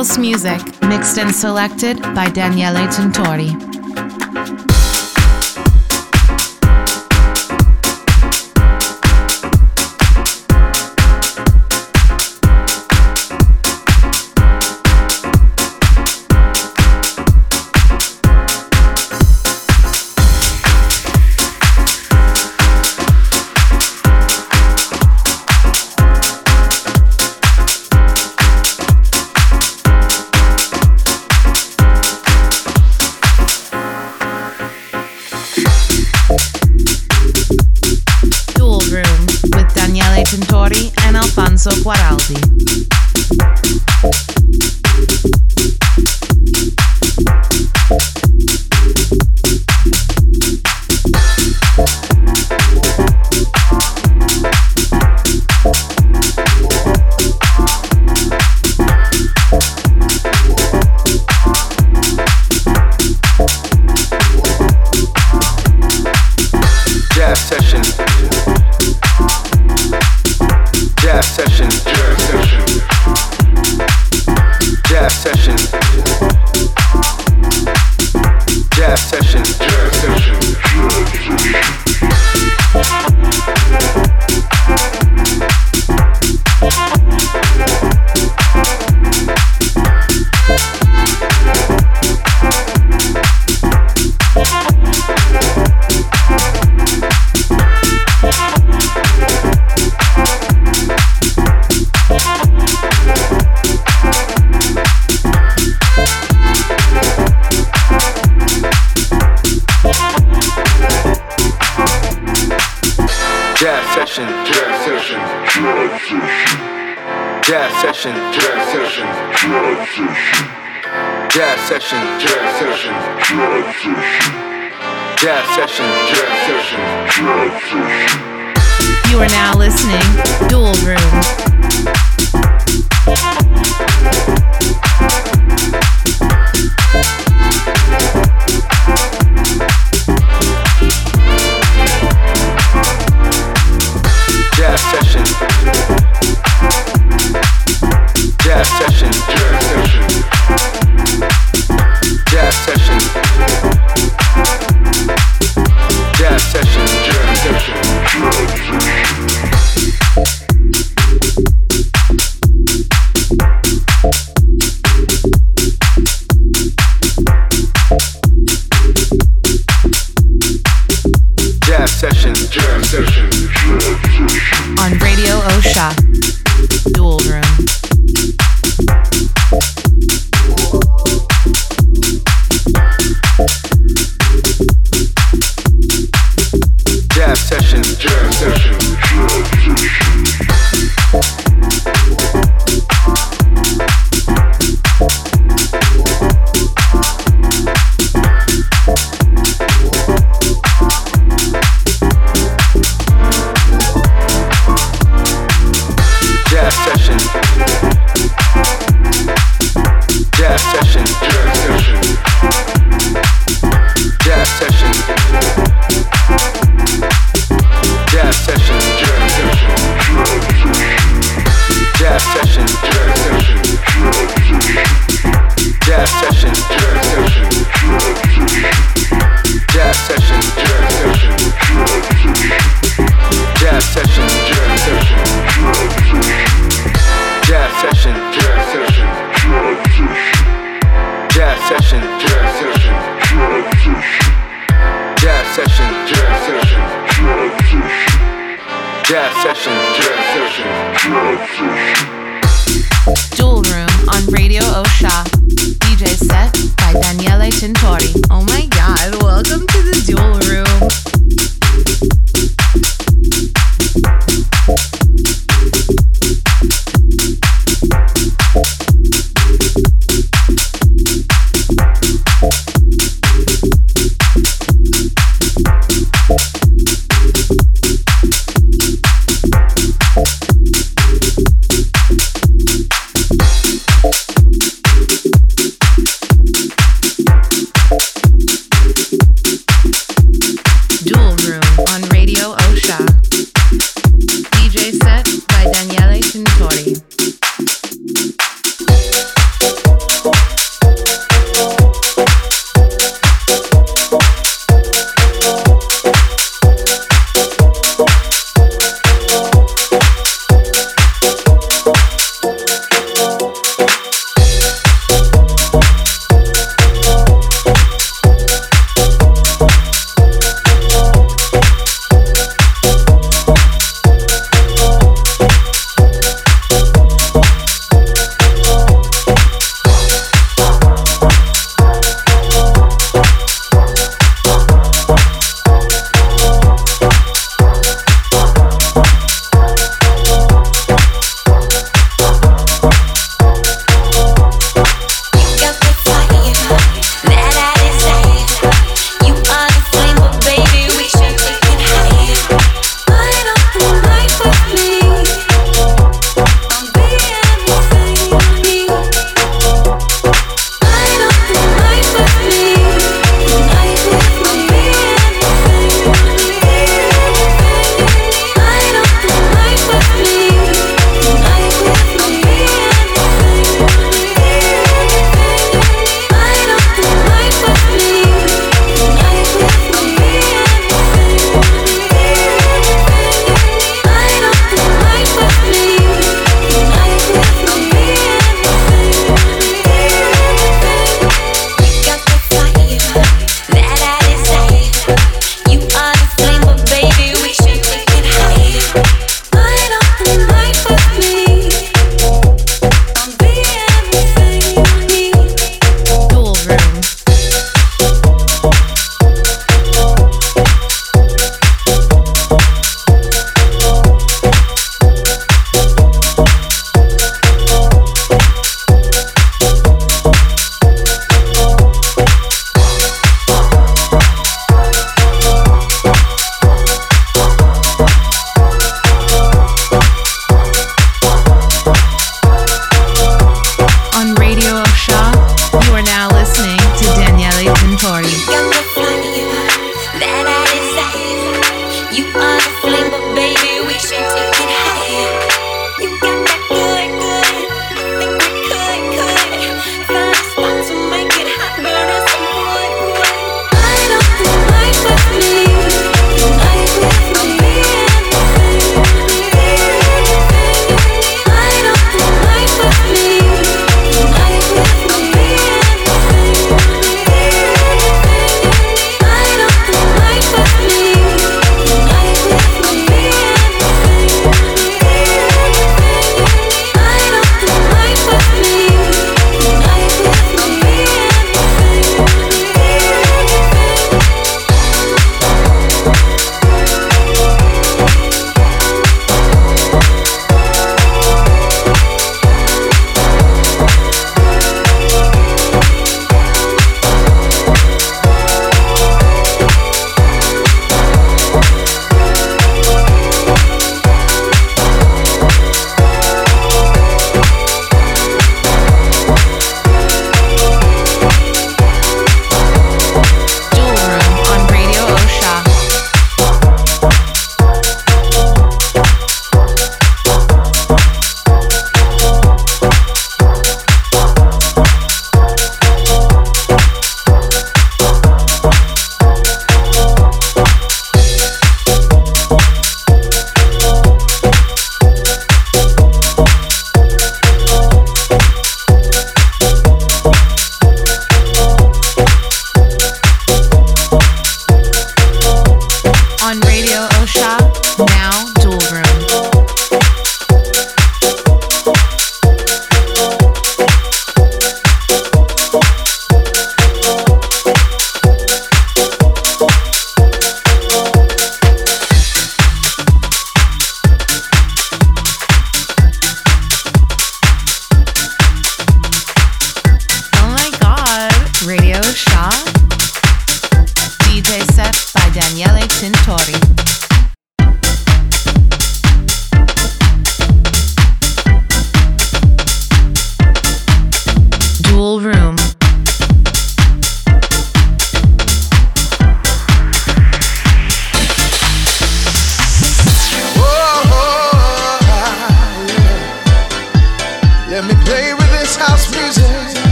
house music, mixed and selected by Daniele Tintori. Thank you. Jazz session, jazz session, jazz session, jazz session, jazz session, jazz session, jazz session. You are now listening Dual Room. Jazz session have sessions Jazz session. Dual Room on Radio Osha. DJ set by Daniele Tintori. Oh my god, welcome to the Dual Room.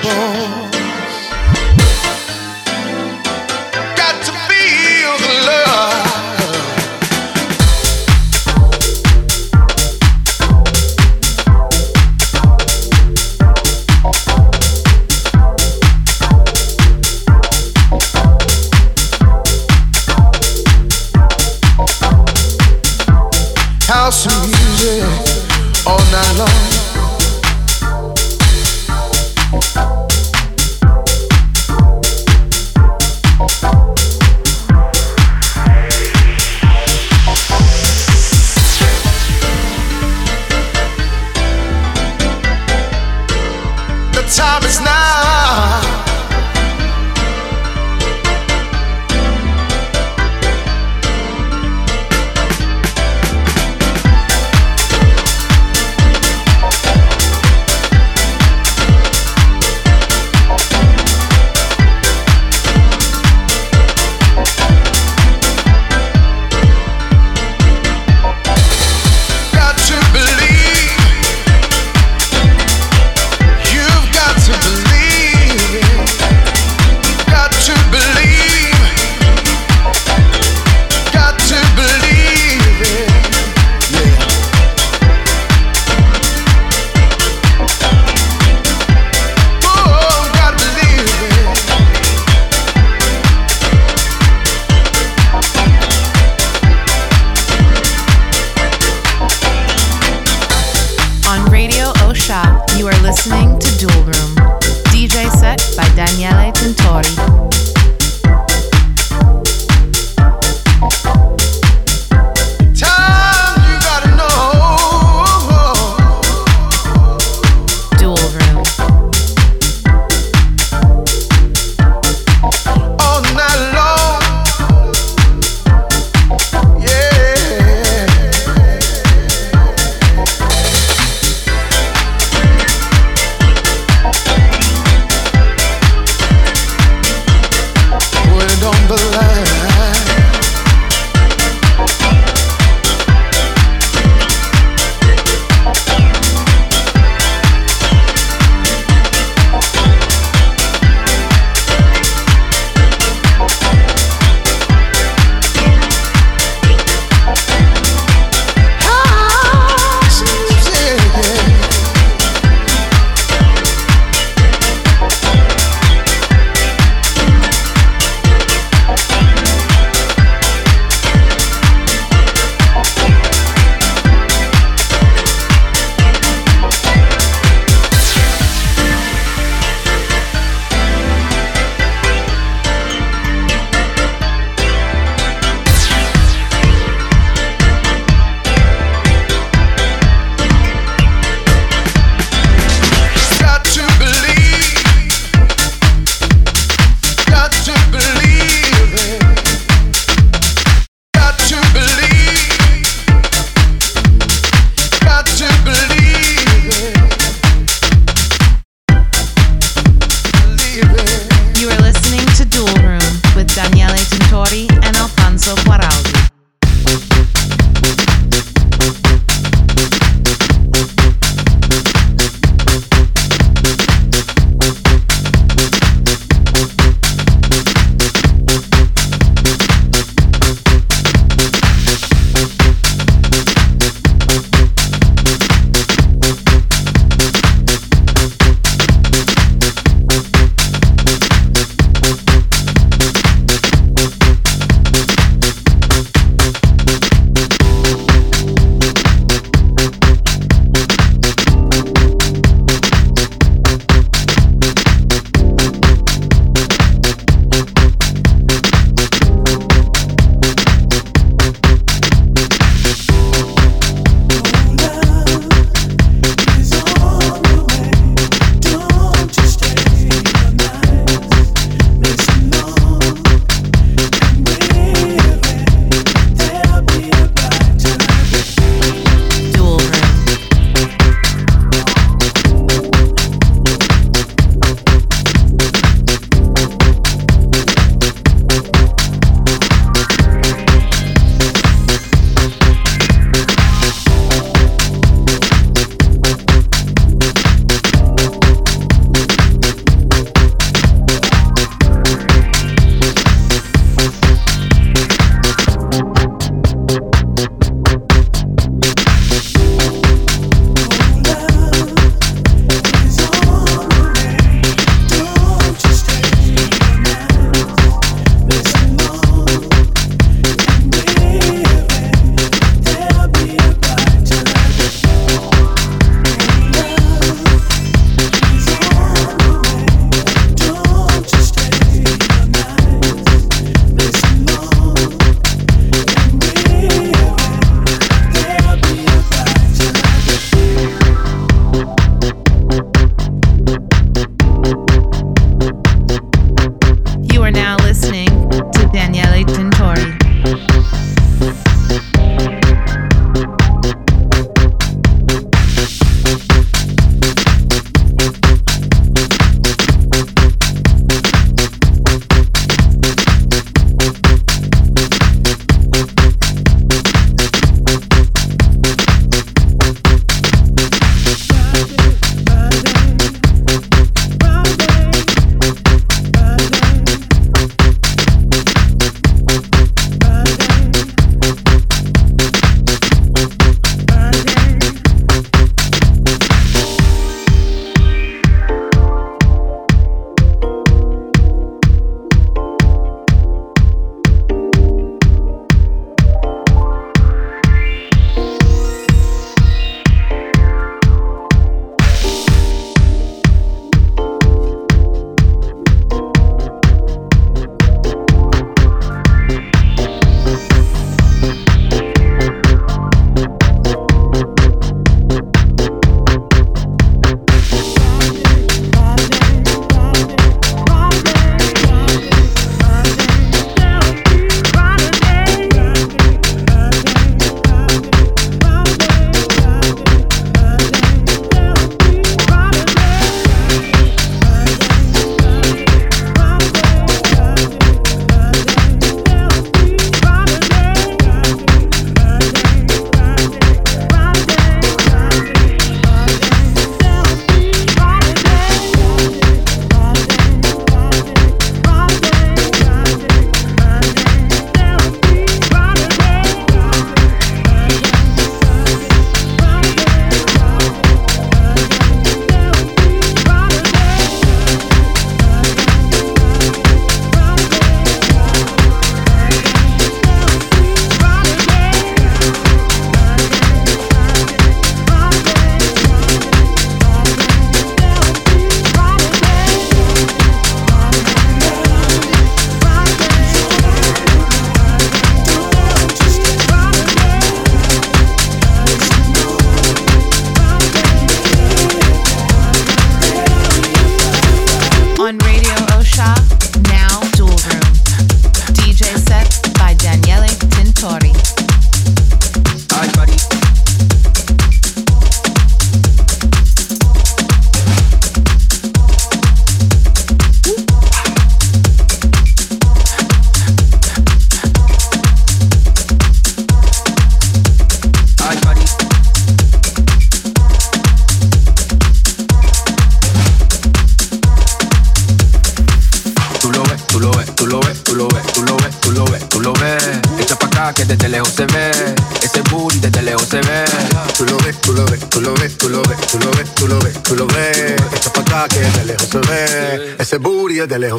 trouble.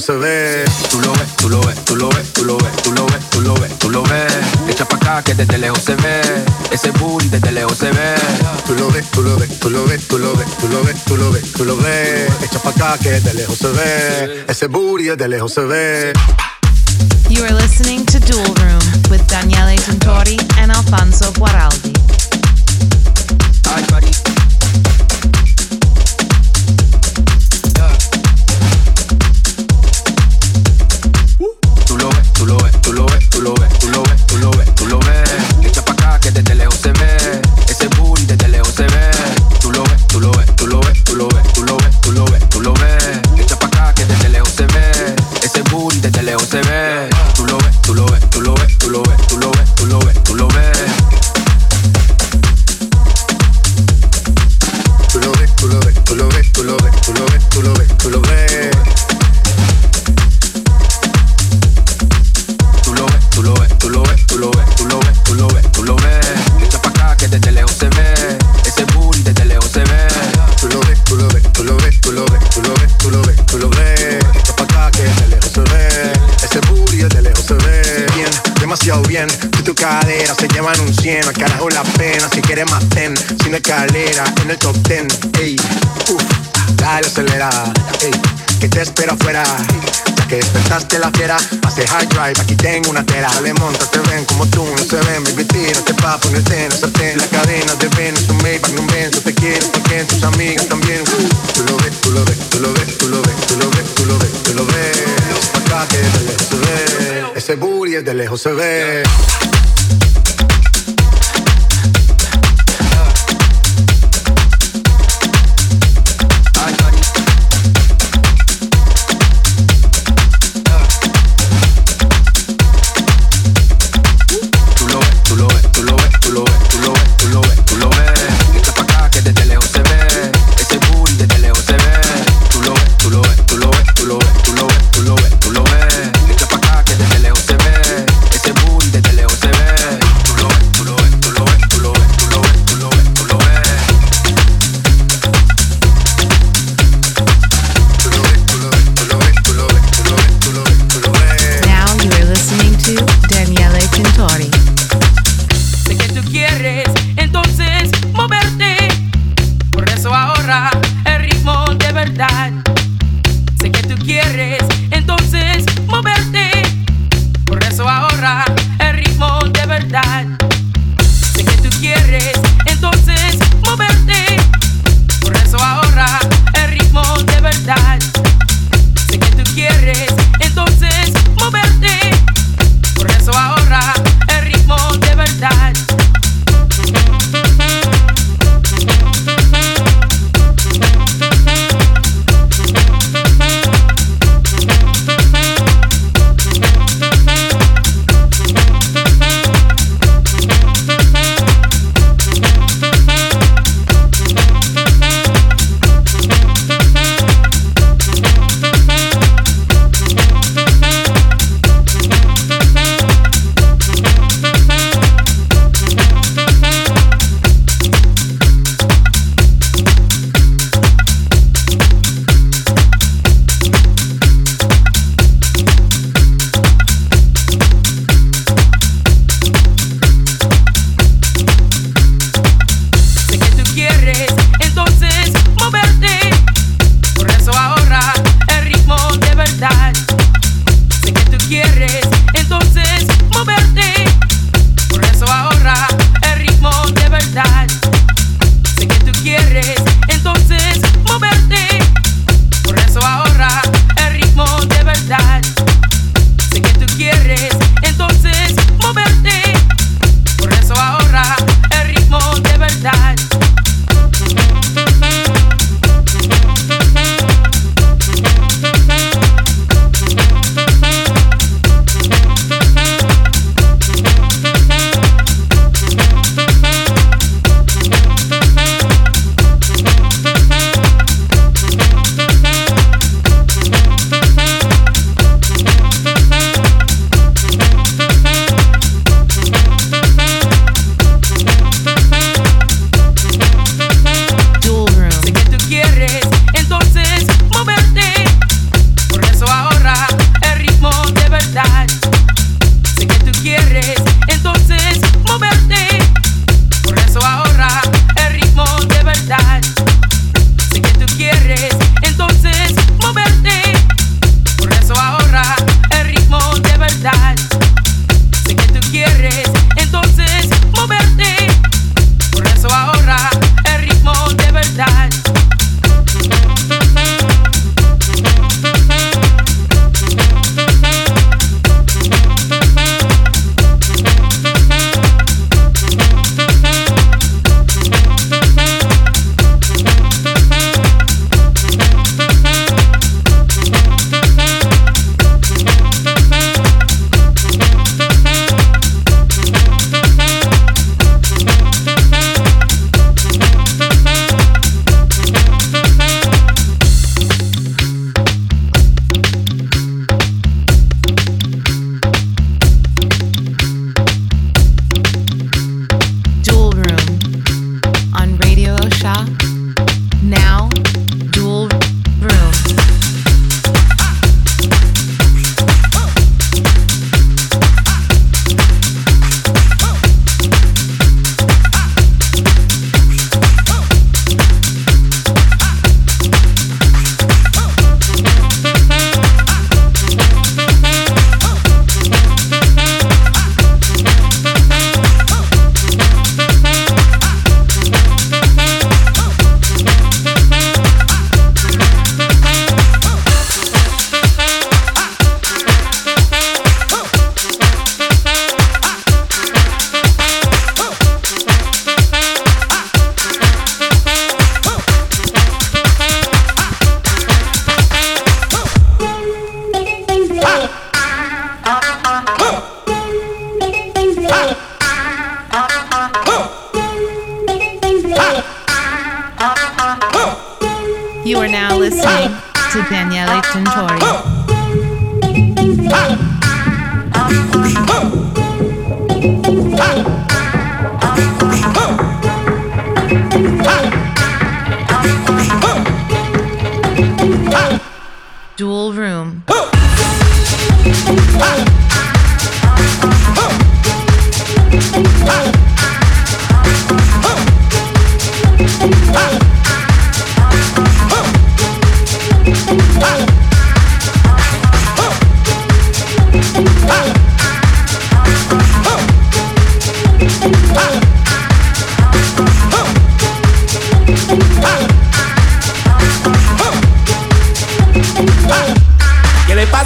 se ve. Tú lo ves, tú lo ves, tú lo ves, tú lo ves, tú lo ves, tú lo ves, tú lo ves. Echa pa' acá que desde lejos se ve. Ese booty desde lejos se ve. Tú lo ves, tú lo ves, tú lo ves, tú lo ves, tú lo ves, tú lo ves, tú lo ves. Echa pa' acá que desde lejos se ve. Ese booty desde lejos se ve. montaste la fiera. Hace high drive, aquí tengo una tela. Dale, monta, te ven como tú, no se ven. Baby, tírate pa' ponerte en el sartén. La cadena de ven, es un Maybach, no ven. Te quiero porque tus amigas también. Tú lo ves, tú lo ves, tú lo ves, tú lo ves, tú lo ves, tú lo ves, tú lo ves. Acá que de lejos se ve. Ese booty es de lejos se ve.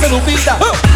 Lupita? ¿Qué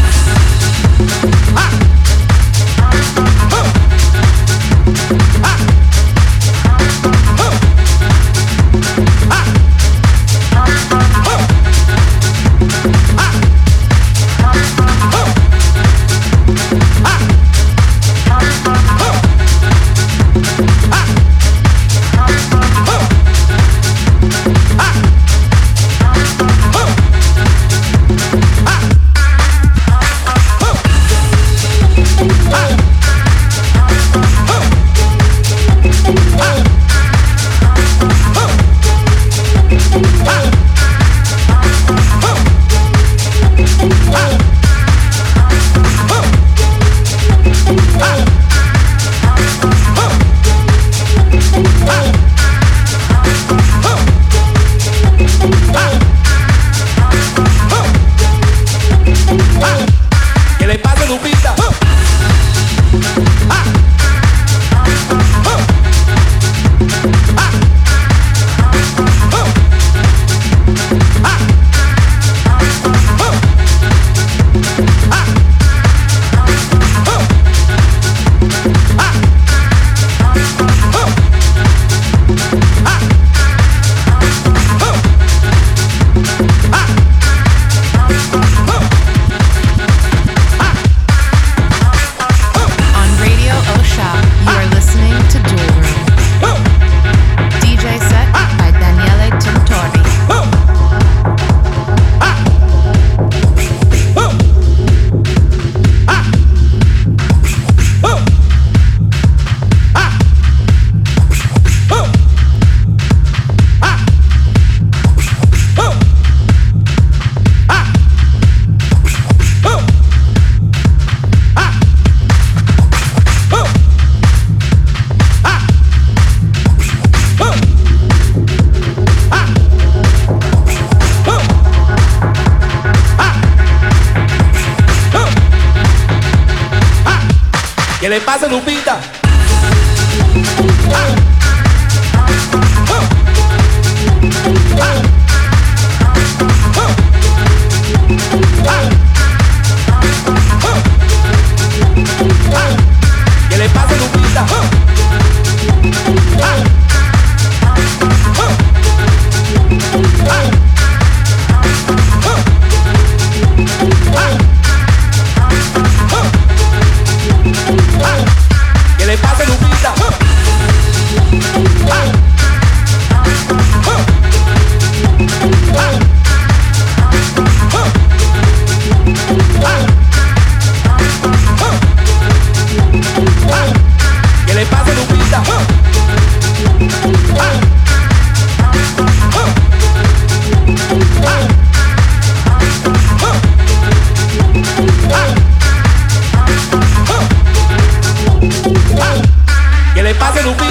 ¿Qué le pasa, Lupita?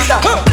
Huh.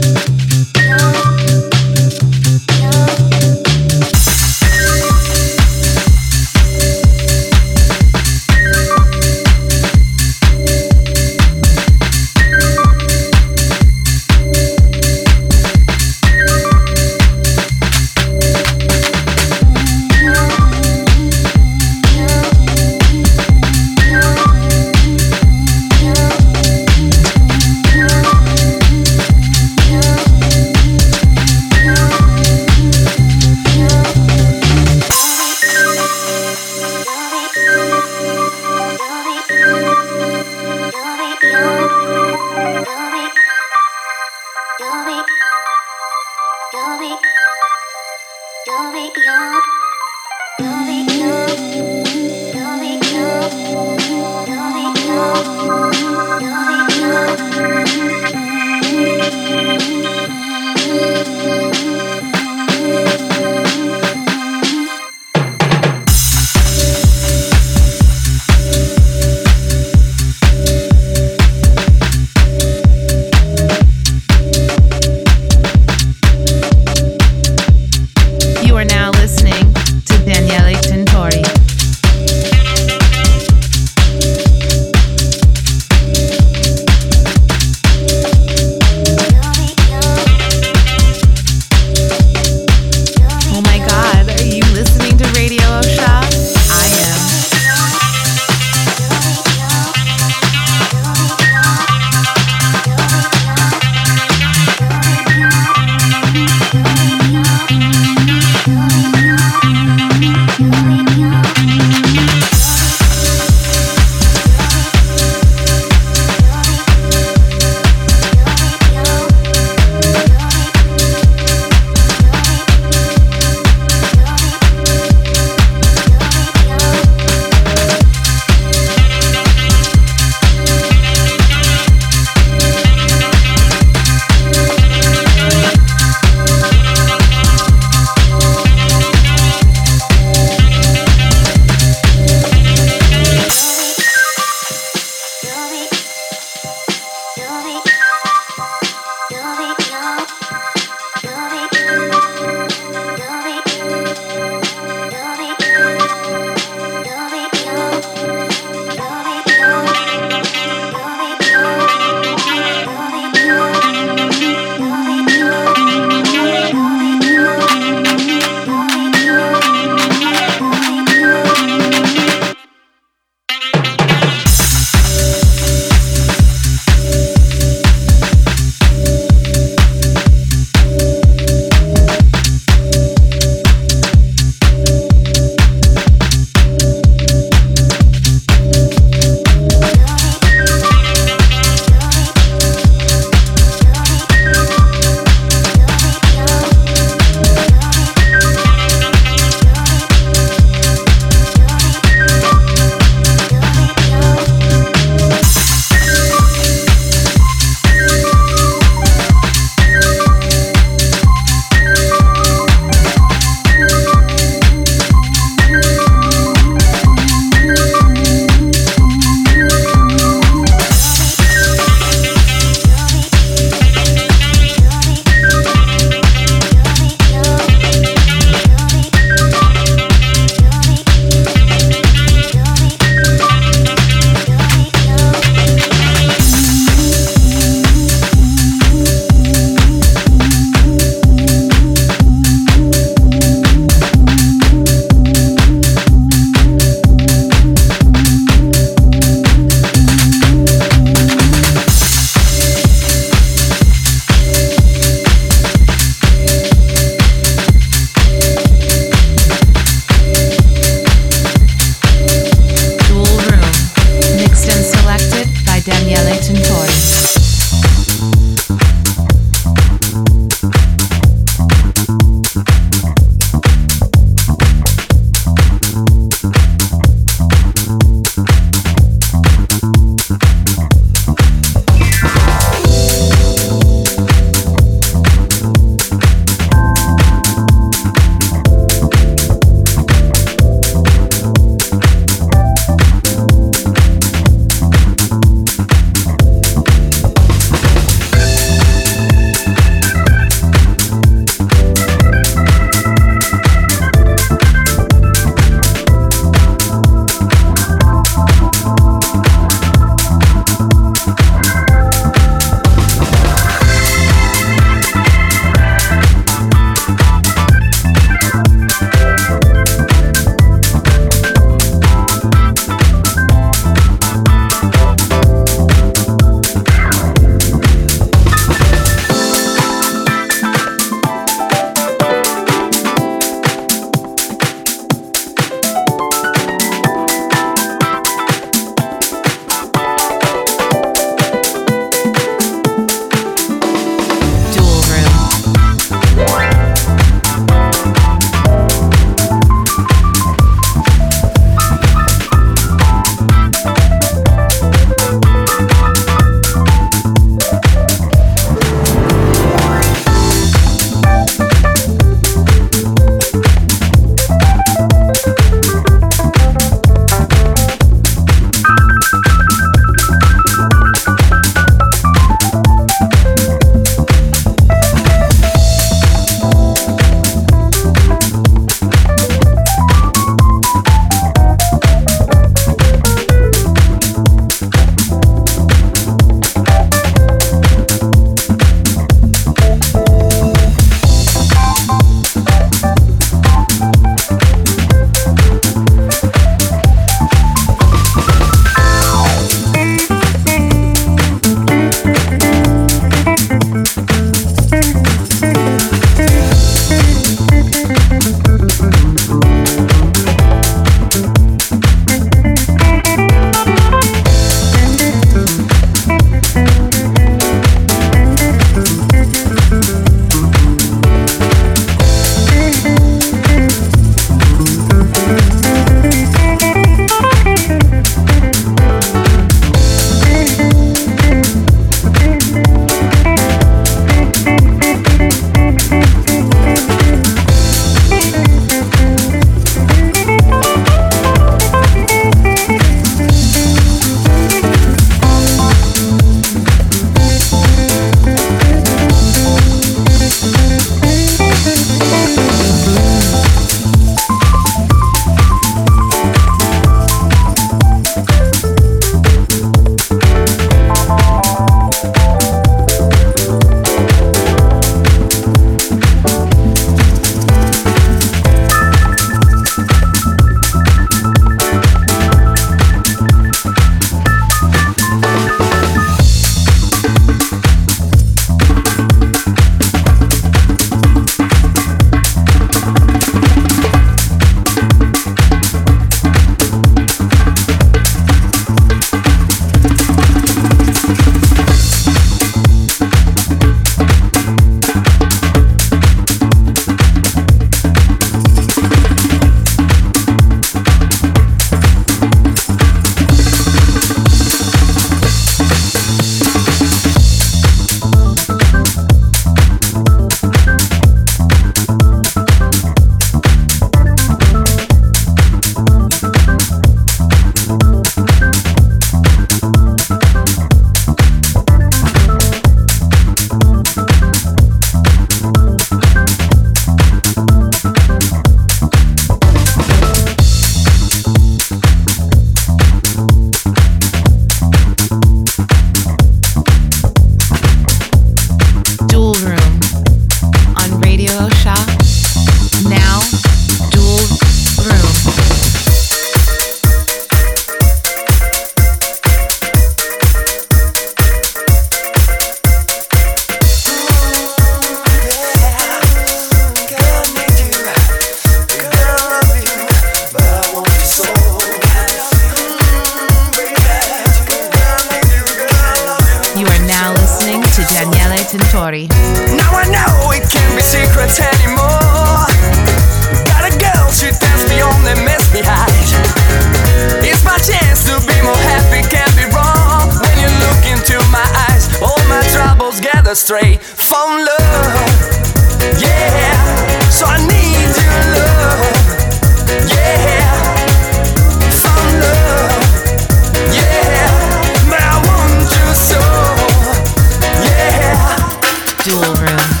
Schoolroom.